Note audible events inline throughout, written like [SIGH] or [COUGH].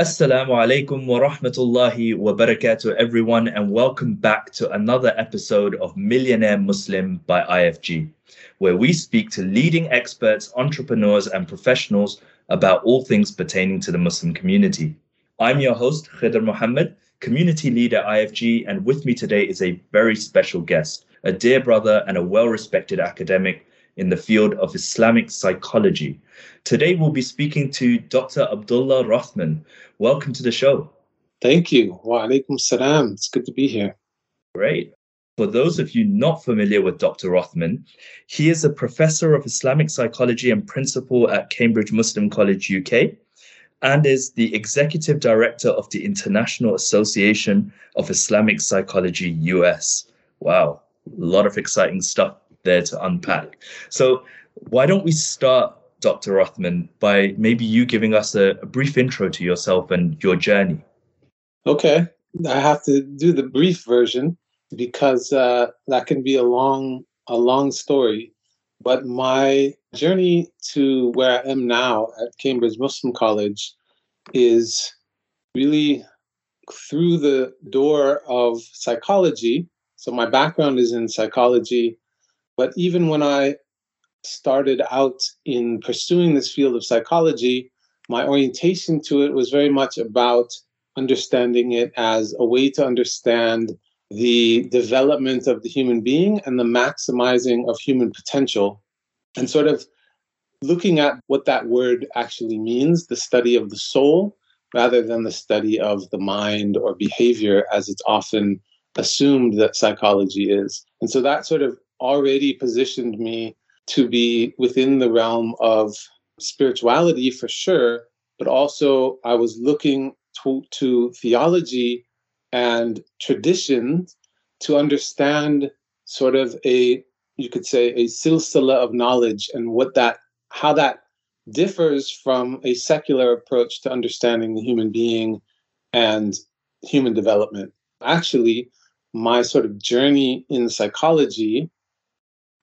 Assalamu alaikum wa rahmatullahi wa barakatuh, everyone, and welcome back to another episode of Millionaire Muslim by IFG, where we speak to leading experts, entrepreneurs, and professionals about all things pertaining to the Muslim community. I'm your host, Khidr Mohammed, community leader IFG, and with me today is a very special guest, a dear brother and a well respected academic in the field of Islamic psychology. Today, we'll be speaking to Dr. Abdullah Rothman. Welcome to the show. Thank you. Wa alaikum salam. It's good to be here. Great. For those of you not familiar with Dr. Rothman, he is a professor of Islamic psychology and principal at Cambridge Muslim College, UK, and is the executive director of the International Association of Islamic Psychology, US. Wow, a lot of exciting stuff there to unpack. So, why don't we start, Dr. Rothman, by maybe you giving us a, a brief intro to yourself and your journey? Okay. I have to do the brief version because uh, that can be a long, a long story. But my journey to where I am now at Cambridge Muslim College is really through the door of psychology. So my background is in psychology but even when I started out in pursuing this field of psychology, my orientation to it was very much about understanding it as a way to understand the development of the human being and the maximizing of human potential, and sort of looking at what that word actually means the study of the soul rather than the study of the mind or behavior as it's often assumed that psychology is. And so that sort of already positioned me to be within the realm of spirituality for sure, but also I was looking to, to theology and tradition to understand sort of a you could say a silsila of knowledge and what that how that differs from a secular approach to understanding the human being and human development. Actually, my sort of journey in psychology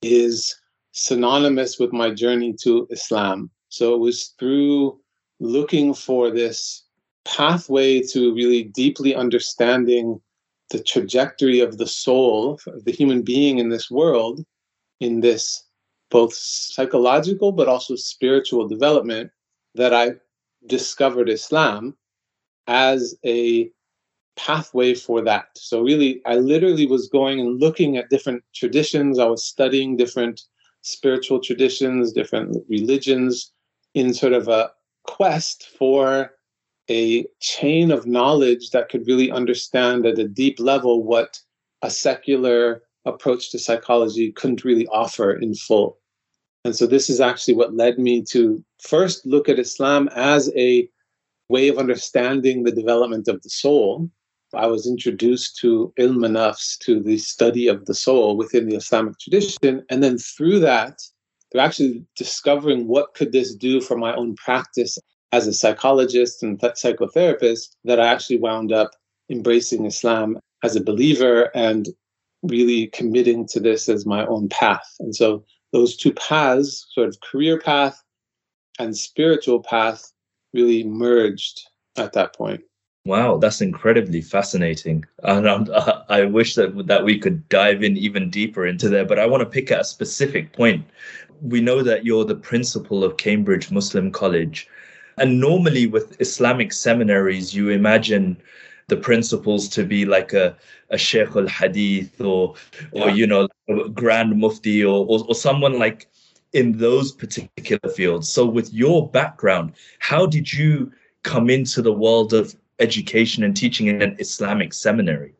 is synonymous with my journey to Islam. So it was through looking for this pathway to really deeply understanding the trajectory of the soul, of the human being in this world, in this both psychological but also spiritual development, that I discovered Islam as a pathway for that. So really, I literally was going and looking at different traditions. I was studying different spiritual traditions, different religions in sort of a quest for a chain of knowledge that could really understand at a deep level what a secular approach to psychology couldn't really offer in full. And so this is actually what led me to first look at Islam as a way of understanding the development of the soul I was introduced to ilm nafs, to the study of the soul within the Islamic tradition. And then through that, through actually discovering what could this do for my own practice as a psychologist and psychotherapist, that I actually wound up embracing Islam as a believer and really committing to this as my own path. And so those two paths, sort of career path and spiritual path, really merged at that point. Wow, that's incredibly fascinating, and I'm, [LAUGHS] i wish that that we could dive in even deeper into there. But I want to pick at a specific point. We know that you're the principal of Cambridge Muslim College, and normally with Islamic seminaries, you imagine the principals to be like a, a Sheikh al Hadith or or yeah. you know a Grand Mufti or, or or someone like in those particular fields. So with your background, how did you come into the world of education and teaching in an Islamic seminary?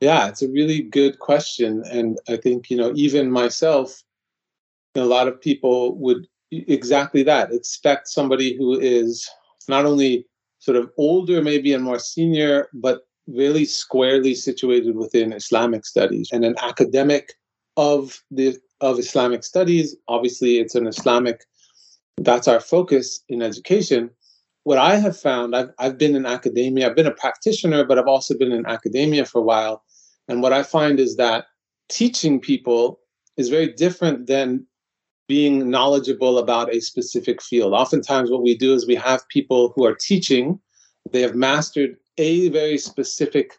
Yeah, it's a really good question. And I think, you know, even myself, a lot of people would exactly that expect somebody who is not only sort of older, maybe, and more senior, but really squarely situated within Islamic studies and an academic of the of Islamic studies. Obviously, it's an Islamic. That's our focus in education what I have found, I've, I've been in academia, I've been a practitioner, but I've also been in academia for a while. And what I find is that teaching people is very different than being knowledgeable about a specific field. Oftentimes, what we do is we have people who are teaching, They have mastered a very specific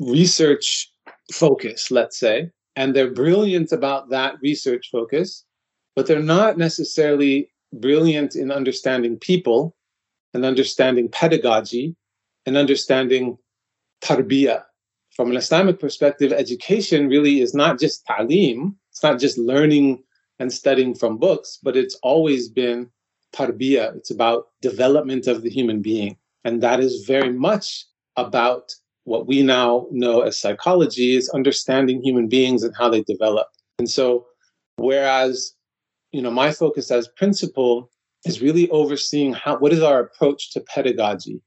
research focus, let's say, and they're brilliant about that research focus, but they're not necessarily brilliant in understanding people and understanding pedagogy and understanding tarbiyah. From an Islamic perspective, education really is not just ta'lim, it's not just learning and studying from books, but it's always been tarbiyah. It's about development of the human being. And that is very much about what we now know as psychology is understanding human beings and how they develop. And so, whereas, you know, my focus as principal is really overseeing how what is our approach to pedagogy.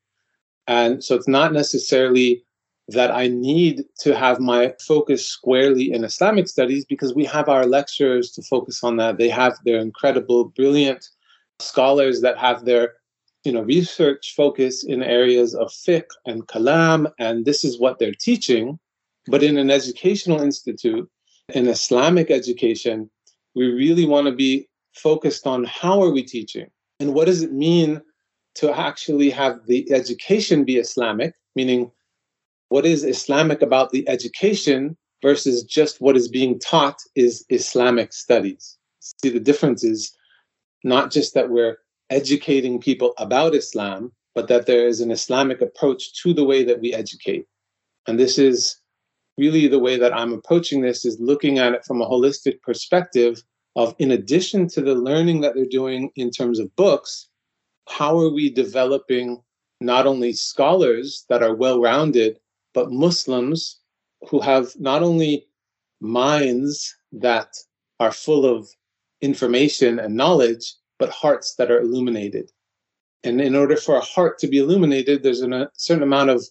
And so it's not necessarily that I need to have my focus squarely in Islamic studies because we have our lecturers to focus on that. They have their incredible, brilliant scholars that have their you know research focus in areas of fiqh and kalam and this is what they're teaching but in an educational institute in islamic education we really want to be focused on how are we teaching and what does it mean to actually have the education be islamic meaning what is islamic about the education versus just what is being taught is islamic studies see the difference is not just that we're educating people about Islam, but that there is an Islamic approach to the way that we educate. And this is really the way that I'm approaching this is looking at it from a holistic perspective of in addition to the learning that they're doing in terms of books, how are we developing not only scholars that are well-rounded, but Muslims who have not only minds that are full of information and knowledge, but hearts that are illuminated. And in order for a heart to be illuminated, there's a certain amount of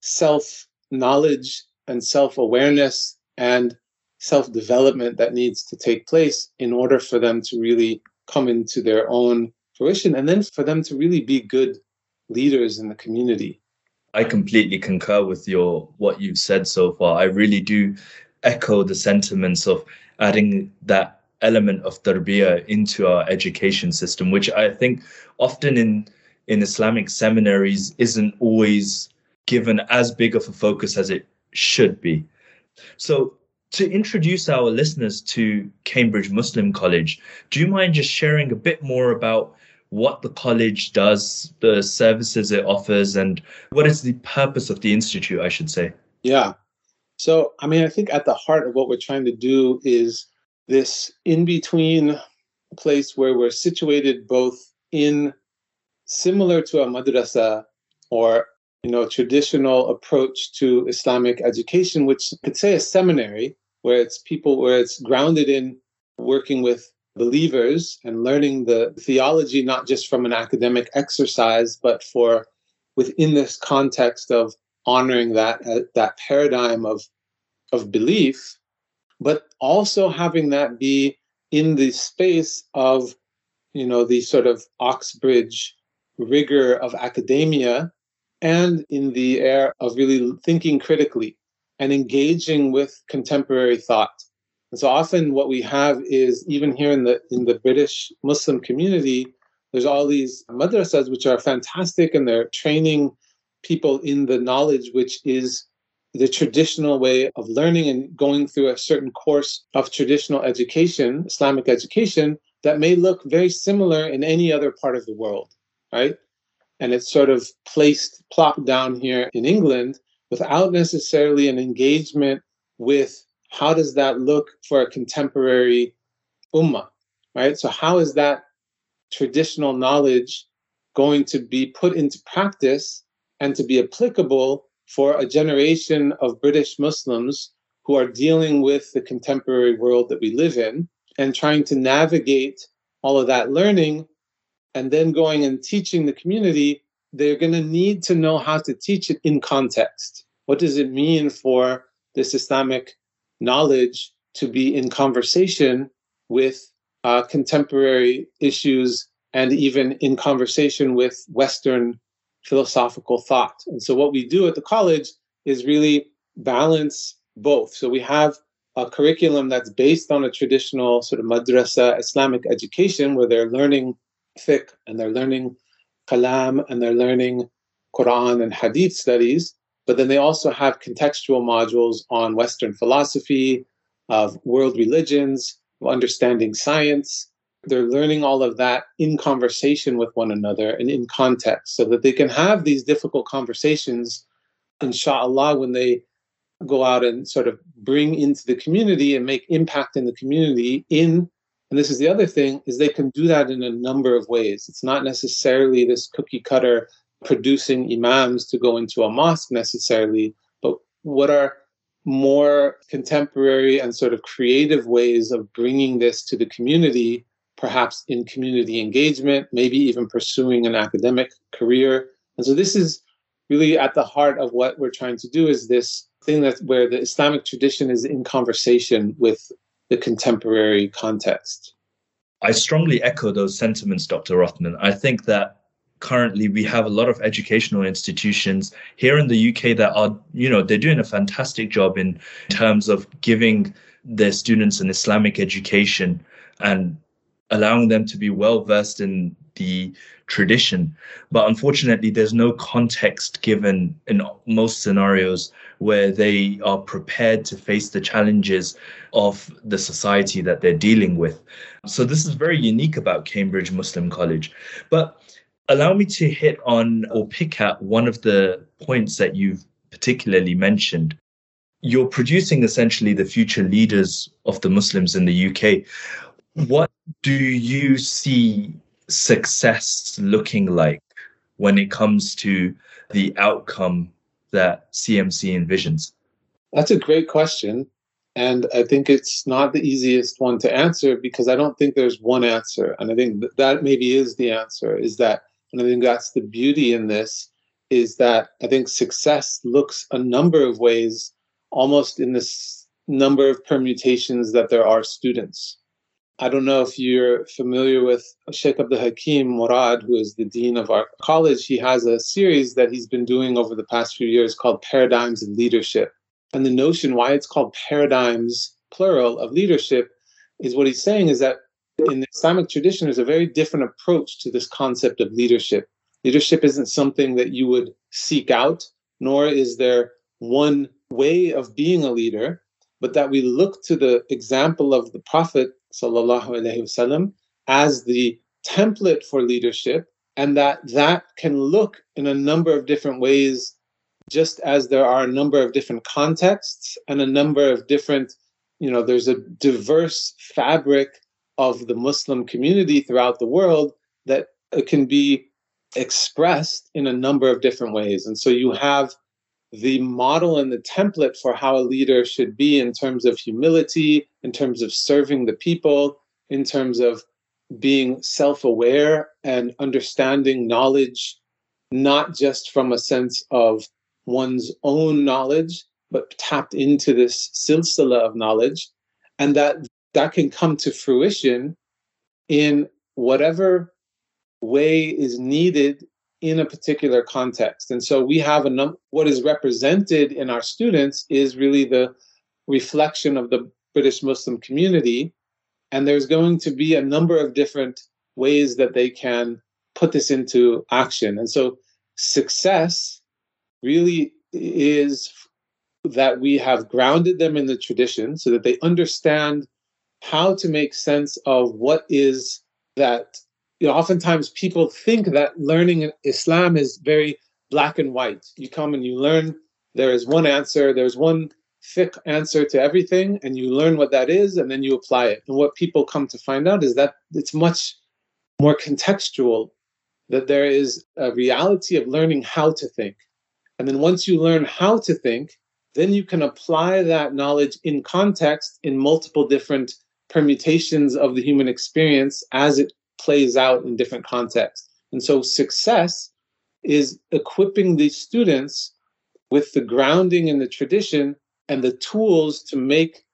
self knowledge and self awareness and self development that needs to take place in order for them to really come into their own fruition and then for them to really be good leaders in the community. I completely concur with your what you've said so far. I really do echo the sentiments of adding that element of tarbiyah into our education system, which I think often in in Islamic seminaries isn't always given as big of a focus as it should be. So to introduce our listeners to Cambridge Muslim College, do you mind just sharing a bit more about what the college does, the services it offers, and what is the purpose of the institute, I should say? Yeah. So, I mean, I think at the heart of what we're trying to do is this in between place where we're situated both in similar to a madrasa or you know traditional approach to islamic education which could say a seminary where it's people where it's grounded in working with believers and learning the theology not just from an academic exercise but for within this context of honoring that uh, that paradigm of of belief but also having that be in the space of you know the sort of oxbridge rigor of academia and in the air of really thinking critically and engaging with contemporary thought and so often what we have is even here in the in the british muslim community there's all these madrasas which are fantastic and they're training people in the knowledge which is the traditional way of learning and going through a certain course of traditional education, Islamic education, that may look very similar in any other part of the world, right? And it's sort of placed, plopped down here in England without necessarily an engagement with how does that look for a contemporary ummah, right? So, how is that traditional knowledge going to be put into practice and to be applicable for a generation of British Muslims who are dealing with the contemporary world that we live in and trying to navigate all of that learning and then going and teaching the community, they're going to need to know how to teach it in context. What does it mean for this Islamic knowledge to be in conversation with uh, contemporary issues and even in conversation with Western philosophical thought. And so what we do at the college is really balance both. So we have a curriculum that's based on a traditional sort of madrasa Islamic education where they're learning fiqh and they're learning kalam and they're learning Quran and Hadith studies, but then they also have contextual modules on Western philosophy, of world religions, of understanding science. They're learning all of that in conversation with one another and in context so that they can have these difficult conversations, inshallah, when they go out and sort of bring into the community and make impact in the community in and this is the other thing is they can do that in a number of ways. It's not necessarily this cookie cutter producing imams to go into a mosque necessarily but what are more contemporary and sort of creative ways of bringing this to the community perhaps in community engagement maybe even pursuing an academic career? And so this is really at the heart of what we're trying to do is this thing that where the Islamic tradition is in conversation with the contemporary context. I strongly echo those sentiments, Dr. Rothman. I think that currently we have a lot of educational institutions here in the UK that are, you know, they're doing a fantastic job in terms of giving their students an Islamic education and allowing them to be well versed in the tradition. But unfortunately, there's no context given in most scenarios where they are prepared to face the challenges of the society that they're dealing with. So, this is very unique about Cambridge Muslim College. But allow me to hit on or pick at one of the points that you've particularly mentioned. You're producing essentially the future leaders of the Muslims in the UK. What do you see success looking like when it comes to the outcome that CMC envisions? That's a great question. And I think it's not the easiest one to answer because I don't think there's one answer. And I think that, maybe is the answer is that, and I think that's the beauty in this is that I think success looks a number of ways, almost in this number of permutations that there are students. I don't know if you're familiar with Sheikh Abdul Hakim Murad, who is the dean of our college. He has a series that he's been doing over the past few years called Paradigms in Leadership. And the notion why it's called paradigms, plural, of leadership is what he's saying is that in the Islamic tradition, there's a very different approach to this concept of leadership. Leadership isn't something that you would seek out, nor is there one way of being a leader, but that we look to the example of the Prophet sallallahu alaihi wasallam as the template for leadership and that that can look in a number of different ways just as there are a number of different contexts and a number of different you know there's a diverse fabric of the muslim community throughout the world that uh, can be expressed in a number of different ways. And so you have the model and the template for how a leader should be in terms of humility, in terms of serving the people, in terms of being self aware and understanding knowledge, not just from a sense of one's own knowledge, but tapped into this silsila of knowledge. And that that can come to fruition in whatever way is needed in a particular context. And so we have a num- what is represented in our students is really the reflection of the British Muslim community. And there's going to be a number of different ways that they can put this into action. And so success really is that we have grounded them in the tradition so that they understand how to make sense of what is that you know, oftentimes people think that learning Islam is very black and white. You come and you learn, there is one answer, there's one fiqh answer to everything, and you learn what that is, and then you apply it. And what people come to find out is that it's much more contextual, that there is a reality of learning how to think. And then once you learn how to think, then you can apply that knowledge in context in multiple different permutations of the human experience as it plays out in different contexts. And so success is equipping these students with the grounding in the tradition and the tools to make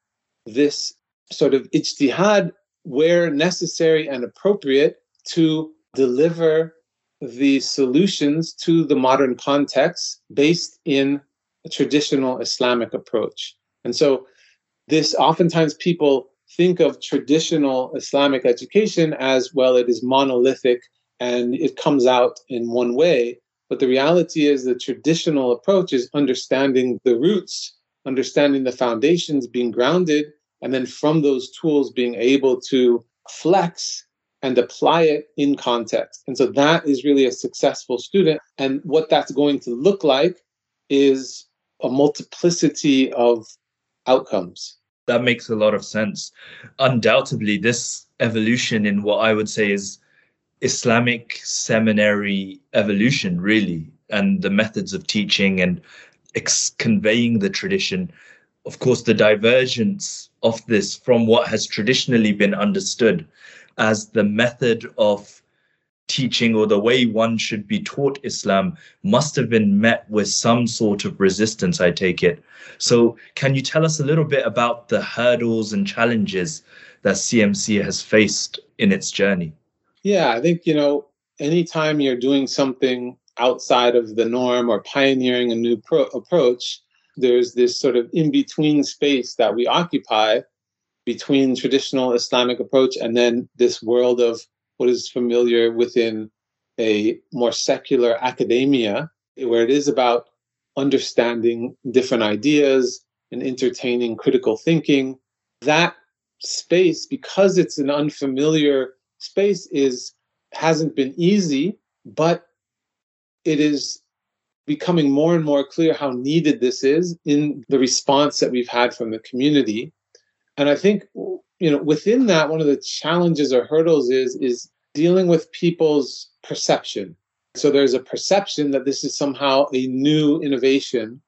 this sort of ijtihad where necessary and appropriate to deliver the solutions to the modern context based in a traditional Islamic approach. And so this oftentimes people think of traditional Islamic education as well, it is monolithic and it comes out in one way. But the reality is the traditional approach is understanding the roots, understanding the foundations, being grounded, and then from those tools being able to flex and apply it in context. And so that is really a successful student. And what that's going to look like is a multiplicity of outcomes. That makes a lot of sense. Undoubtedly, this evolution in what I would say is Islamic seminary evolution, really, and the methods of teaching and ex- conveying the tradition. Of course, the divergence of this from what has traditionally been understood as the method of teaching or the way one should be taught Islam must have been met with some sort of resistance, I take it. So, can you tell us a little bit about the hurdles and challenges that CMC has faced in its journey? Yeah, I think, you know, anytime you're doing something outside of the norm or pioneering a new pro- approach, there's this sort of in between space that we occupy between traditional Islamic approach and then this world of what is familiar within a more secular academia, where it is about understanding different ideas and entertaining critical thinking. That space, because it's an unfamiliar space, is hasn't been easy, but it is becoming more and more clear how needed this is in the response that we've had from the community. And I think you know within that, one of the challenges or hurdles is is dealing with people's perception. So there's a perception that this is somehow a new innovation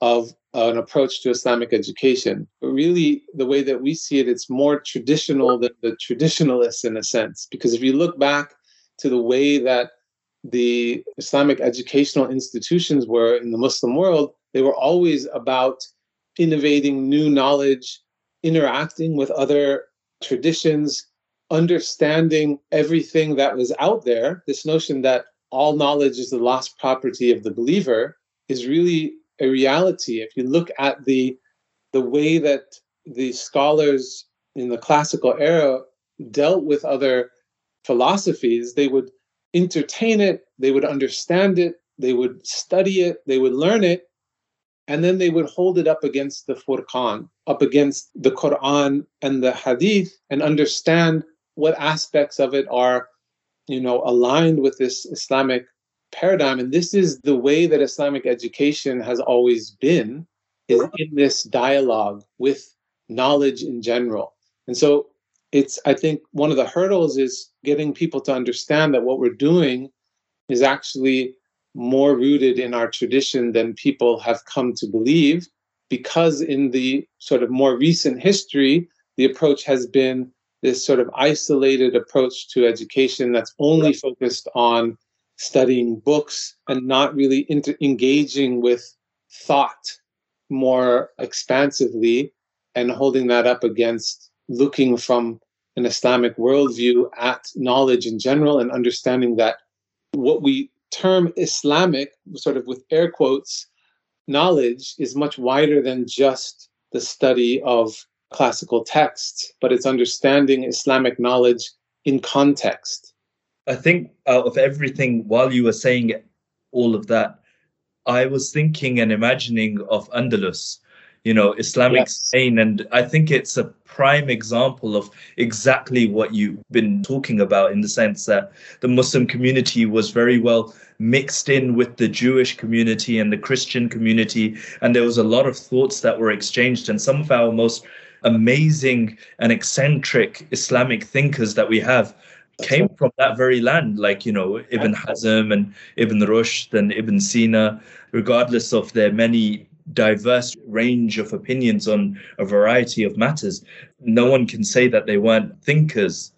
of an approach to Islamic education. But really, the way that we see it, it's more traditional than the traditionalists in a sense. Because if you look back to the way that the Islamic educational institutions were in the Muslim world, they were always about innovating new knowledge, interacting with other traditions, understanding everything that was out there. This notion that all knowledge is the lost property of the believer is really a reality. If you look at the the way that the scholars in the classical era dealt with other philosophies, they would entertain it, they would understand it, they would study it, they would learn it, and then they would hold it up against the Furqan, up against the Quran and the Hadith, and understand what aspects of it are, you know, aligned with this Islamic paradigm. And this is the way that Islamic education has always been, is in this dialogue with knowledge in general. And so it's i think one of the hurdles is getting people to understand that what we're doing is actually more rooted in our tradition than people have come to believe because in the sort of more recent history the approach has been this sort of isolated approach to education that's only focused on studying books and not really inter- engaging with thought more expansively and holding that up against looking from an Islamic worldview at knowledge in general and understanding that what we term Islamic, sort of with air quotes, knowledge is much wider than just the study of classical texts, but it's understanding Islamic knowledge in context. I think out of everything, while you were saying all of that, I was thinking and imagining of Andalus you know, Islamic yes. Spain. And I think it's a prime example of exactly what you've been talking about in the sense that the Muslim community was very well mixed in with the Jewish community and the Christian community. And there was a lot of thoughts that were exchanged. And some of our most amazing and eccentric Islamic thinkers that we have came from that very land, like, you know, Ibn Hazm and Ibn Rushd and Ibn Sina, regardless of their many diverse range of opinions on a variety of matters. No one can say that they weren't thinkers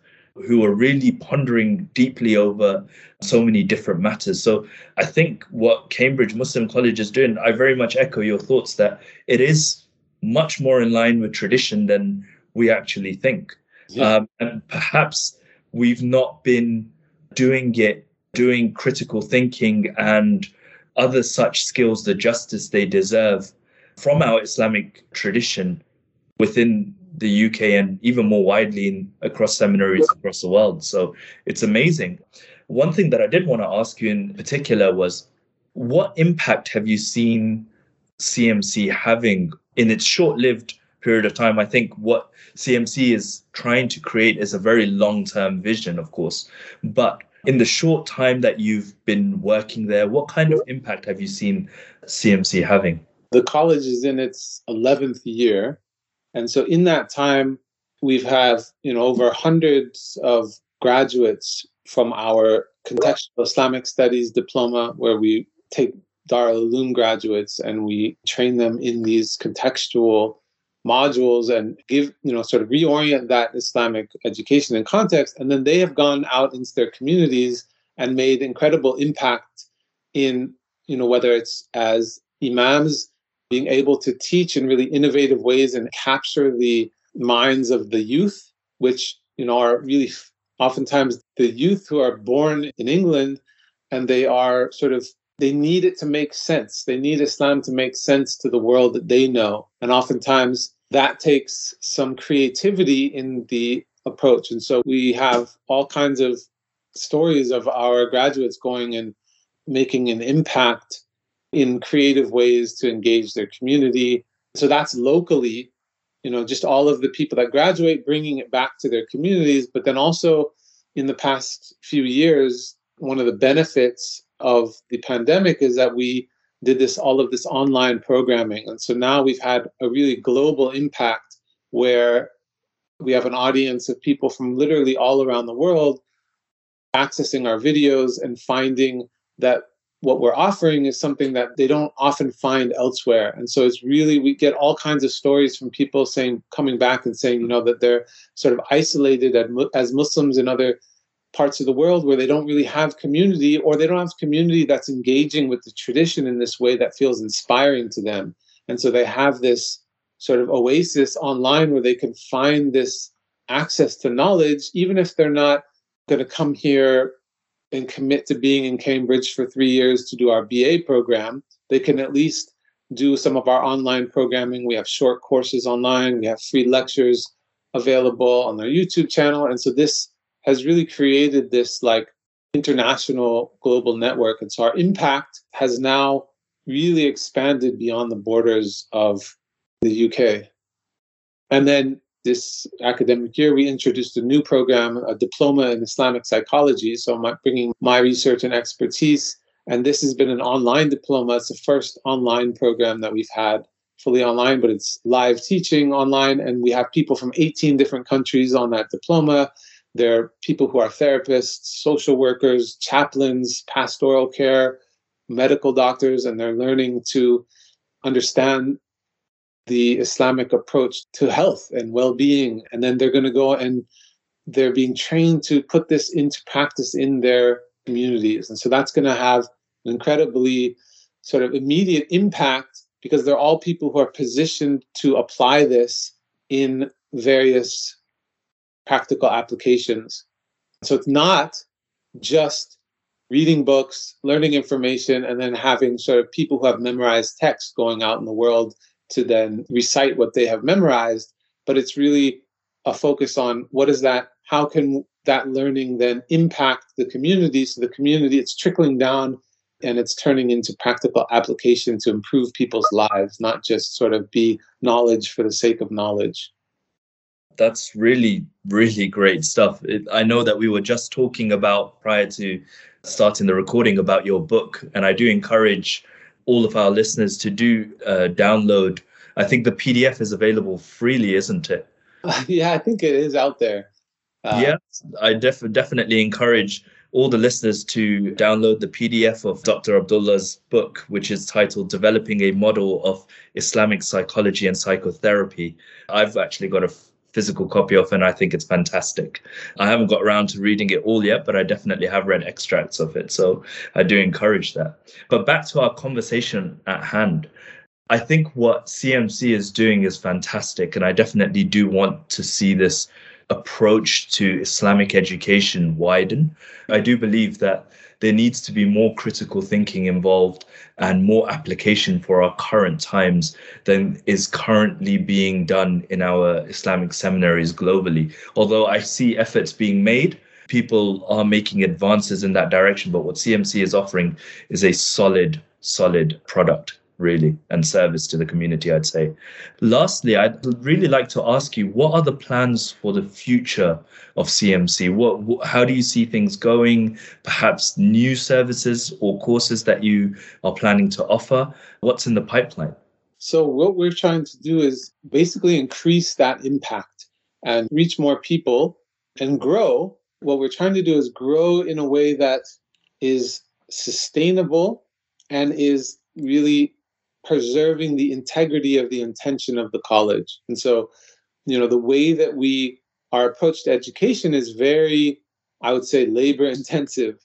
who were really pondering deeply over so many different matters. So I think what Cambridge Muslim College is doing, I very much echo your thoughts that it is much more in line with tradition than we actually think. Yeah. Um, and perhaps we've not been doing it, doing critical thinking and other such skills the justice they deserve from our Islamic tradition within the UK and even more widely in, across seminaries across the world. So it's amazing. One thing that I did want to ask you in particular was What impact have you seen CMC having in its short lived period of time? I think what CMC is trying to create is a very long term vision, of course. But in the short time that you've been working there, what kind of impact have you seen CMC having? The college is in its 11th year. And so in that time, we've had, you know, over hundreds of graduates from our contextual Islamic studies diploma, where we take Darul Uloom graduates and we train them in these contextual modules and give, you know, sort of reorient that Islamic education and context. And then they have gone out into their communities and made incredible impact in, you know, whether it's as imams being able to teach in really innovative ways and capture the minds of the youth, which, you know, are really oftentimes the youth who are born in England and they are sort of they need it to make sense. They need Islam to make sense to the world that they know. And oftentimes that takes some creativity in the approach. And so we have all kinds of stories of our graduates going and making an impact in creative ways to engage their community. So that's locally, you know, just all of the people that graduate bringing it back to their communities. But then also in the past few years, one of the benefits of the pandemic is that we did this all of this online programming. And so now we've had a really global impact where we have an audience of people from literally all around the world accessing our videos and finding that what we're offering is something that they don't often find elsewhere. And so it's really we get all kinds of stories from people saying coming back and saying you know that they're sort of isolated as muslims in other parts of the world where they don't really have community or they don't have community that's engaging with the tradition in this way that feels inspiring to them. And so they have this sort of oasis online where they can find this access to knowledge, even if they're not going to come here and commit to being in Cambridge for three years to do our BA program. They can at least do some of our online programming. We have short courses online, we have free lectures available on our YouTube channel. And so this has really created this like international global network. And so our impact has now really expanded beyond the borders of the UK. And then this academic year, we introduced a new program, a diploma in Islamic psychology. So I'm bringing my research and expertise. And this has been an online diploma. It's the first online program that we've had fully online, but it's live teaching online. And we have people from 18 different countries on that diploma. There are people who are therapists, social workers, chaplains, pastoral care, medical doctors, and they're learning to understand the Islamic approach to health and well being. And then they're going to go and they're being trained to put this into practice in their communities. And so that's going to have an incredibly sort of immediate impact because they're all people who are positioned to apply this in various practical applications. So it's not just reading books, learning information, and then having sort of people who have memorized text going out in the world to then recite what they have memorized, but it's really a focus on what is that, how can that learning then impact the community? So the community, it's trickling down and it's turning into practical application to improve people's lives, not just sort of be knowledge for the sake of knowledge that's really really great stuff it, i know that we were just talking about prior to starting the recording about your book and i do encourage all of our listeners to do uh, download i think the pdf is available freely isn't it [LAUGHS] yeah i think it is out there uh, yeah i def- definitely encourage all the listeners to download the PDF of Dr. Abdullah's book, which is titled Developing a Model of Islamic Psychology and Psychotherapy. I've actually got a physical copy of, and I think it's fantastic. I haven't got around to reading it all yet, but I definitely have read extracts of it. So I do encourage that. But back to our conversation at hand. I think what CMC is doing is fantastic, and I definitely do want to see this approach to Islamic education widen. I do believe that there needs to be more critical thinking involved and more application for our current times than is currently being done in our Islamic seminaries globally. Although I see efforts being made, people are making advances in that direction. But what CMC is offering is a solid solid product really and service to the community i'd say. Lastly i'd really like to ask you what are the plans for the future of cmc what, how do you see things going? Perhaps new services or courses that you are planning to offer? What's in the pipeline? So what we're trying to do is basically increase that impact and reach more people and grow. What we're trying to do is grow in a way that is sustainable and is really preserving the integrity of the intention of the college. And so, you know, the way that we our approach to education is very, I would say, labor intensive.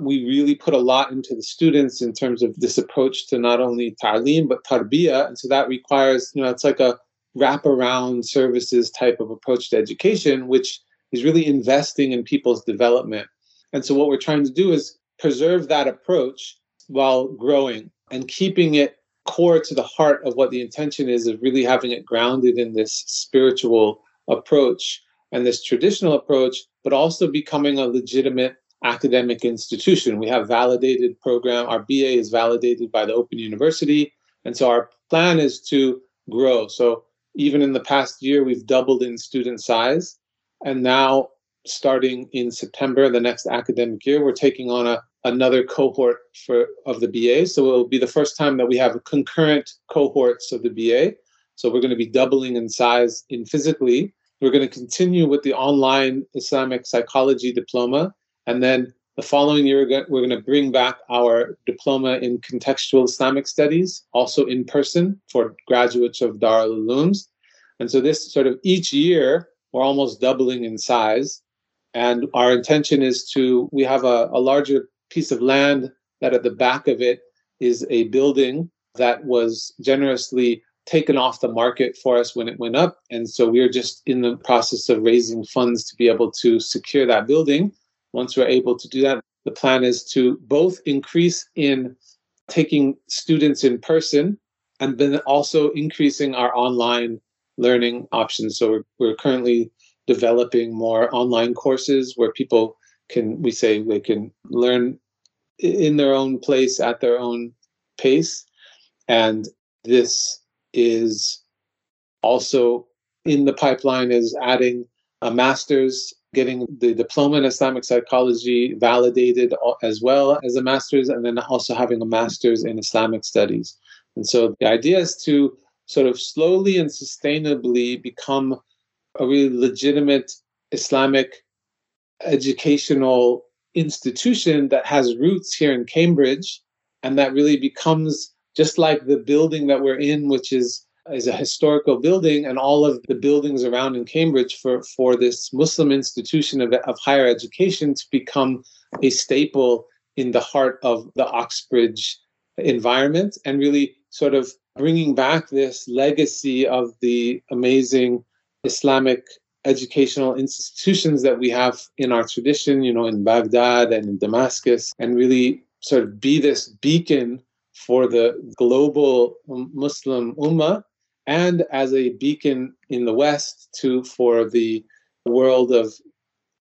We really put a lot into the students in terms of this approach to not only ta'lim but tarbiyah. And so that requires, you know, it's like a wraparound services type of approach to education, which is really investing in people's development. And so what we're trying to do is preserve that approach while growing and keeping it core to the heart of what the intention is of really having it grounded in this spiritual approach and this traditional approach, but also becoming a legitimate academic institution. We have validated program. Our BA is validated by the Open University. And so our plan is to grow. So even in the past year, we've doubled in student size. And now, starting in September, the next academic year, we're taking on a another cohort for of the BA. So it will be the first time that we have concurrent cohorts of the BA. So we're going to be doubling in size in physically. We're going to continue with the online Islamic psychology diploma. And then the following year, we're going to bring back our diploma in contextual Islamic studies, also in person for graduates of Darul Ulooms. And so this sort of each year, we're almost doubling in size. And our intention is to, we have a, a larger piece of land that at the back of it is a building that was generously taken off the market for us when it went up. And so we're just in the process of raising funds to be able to secure that building. Once we're able to do that, the plan is to both increase in taking students in person and then also increasing our online learning options. So we're, we're currently developing more online courses where people can we say they can learn in their own place at their own pace. And this is also in the pipeline is adding a master's getting the diploma in islamic psychology validated as well as a master's and then also having a master's in islamic studies. And so the idea is to sort of slowly and sustainably become a really legitimate islamic educational institution that has roots here in Cambridge and that really becomes just like the building that we're in, which is is a historical building, and all of the buildings around in Cambridge for, for this Muslim institution of, of higher education to become a staple in the heart of the Oxbridge environment and really sort of bringing back this legacy of the amazing Islamic educational institutions that we have in our tradition, you know, in Baghdad and in Damascus, and really sort of be this beacon for the global um, Muslim ummah and as a beacon in the West to for the world of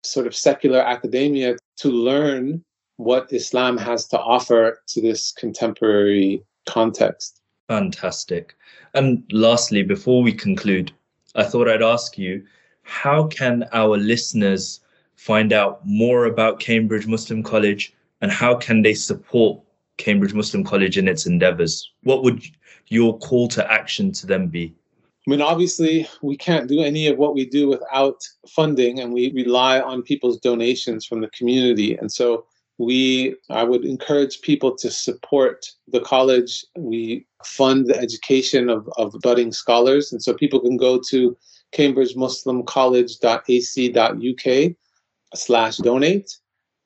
sort of secular academia to learn what Islam has to offer to this contemporary context. Fantastic. And lastly, before we conclude, I thought I'd ask you how can our listeners find out more about Cambridge Muslim College and how can they support Cambridge Muslim College in its endeavors? What would your call to action to them be? I mean, obviously, we can't do any of what we do without funding, and we rely on people's donations from the community. And so, we, I would encourage people to support the college. We fund the education of, of budding scholars. And so, people can go to cambridgemuslimcollege.ac.uk slash donate.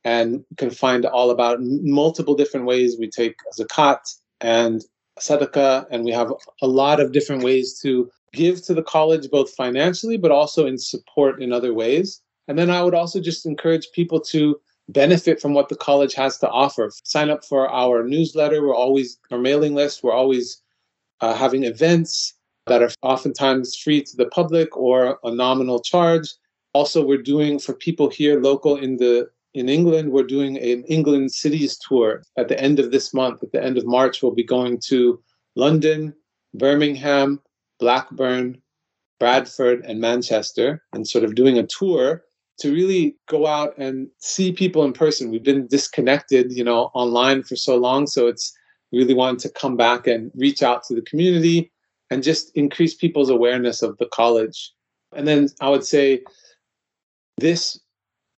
And you can find all about multiple different ways we take zakat and sadaqah. And we have a lot of different ways to give to the college both financially but also in support in other ways. And then i would also just encourage people to benefit from what the college has to offer. Sign up for our newsletter. We're always our mailing list we're always uh, having events that are oftentimes free to the public or a nominal charge. Also, we're doing for people here local in the in England, we're doing an England cities tour at the end of this month. At the end of March, we'll be going to London, Birmingham, Blackburn, Bradford, and Manchester, and sort of doing a tour to really go out and see people in person. We've been disconnected, you know, online for so long. So it's really wanting to come back and reach out to the community and just increase people's awareness of the college. And then I would say this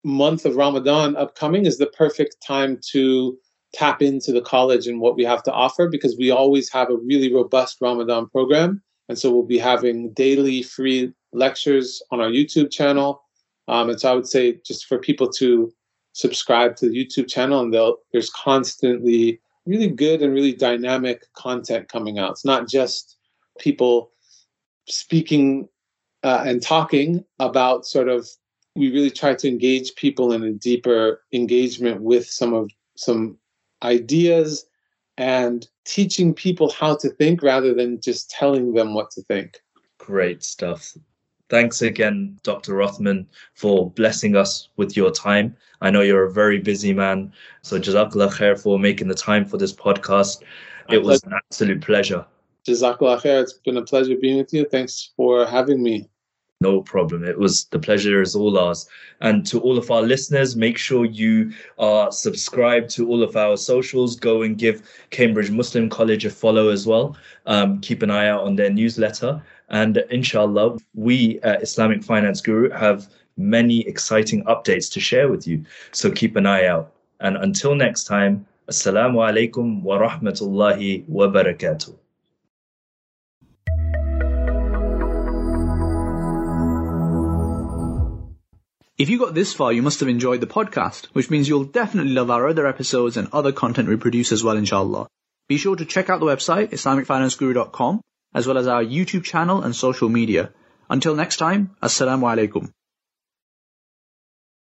month of Ramadan upcoming is the perfect time to tap into the college and what we have to offer because we always have a really robust Ramadan program. And so we'll be having daily free lectures on our YouTube channel. Um, and so I would say just for people to subscribe to the YouTube channel, and there's constantly really good and really dynamic content coming out. It's not just people speaking uh, and talking about sort of we really try to engage people in a deeper engagement with some of some ideas and teaching people how to think rather than just telling them what to think. Great stuff. Thanks again, Dr. Rothman, for blessing us with your time. I know you're a very busy man. So, Jazakallah khair for making the time for this podcast. It was an absolute pleasure. Jazakallah khair. It's been a pleasure being with you. Thanks for having me. No problem. It was the pleasure is all ours. And to all of our listeners, make sure you are subscribed to all of our socials. Go and give Cambridge Muslim College a follow as well. Um, keep an eye out on their newsletter. And inshallah, we at Islamic Finance Guru have many exciting updates to share with you. So keep an eye out. And until next time, Assalamu alaikum wa rahmatullahi wa barakatuh. If you got this far, you must have enjoyed the podcast, which means you'll definitely love our other episodes and other content we produce as well, inshallah. Be sure to check out the website, IslamicFinanceGuru.com, as well as our YouTube channel and social media. Until next time, Assalamu alaikum.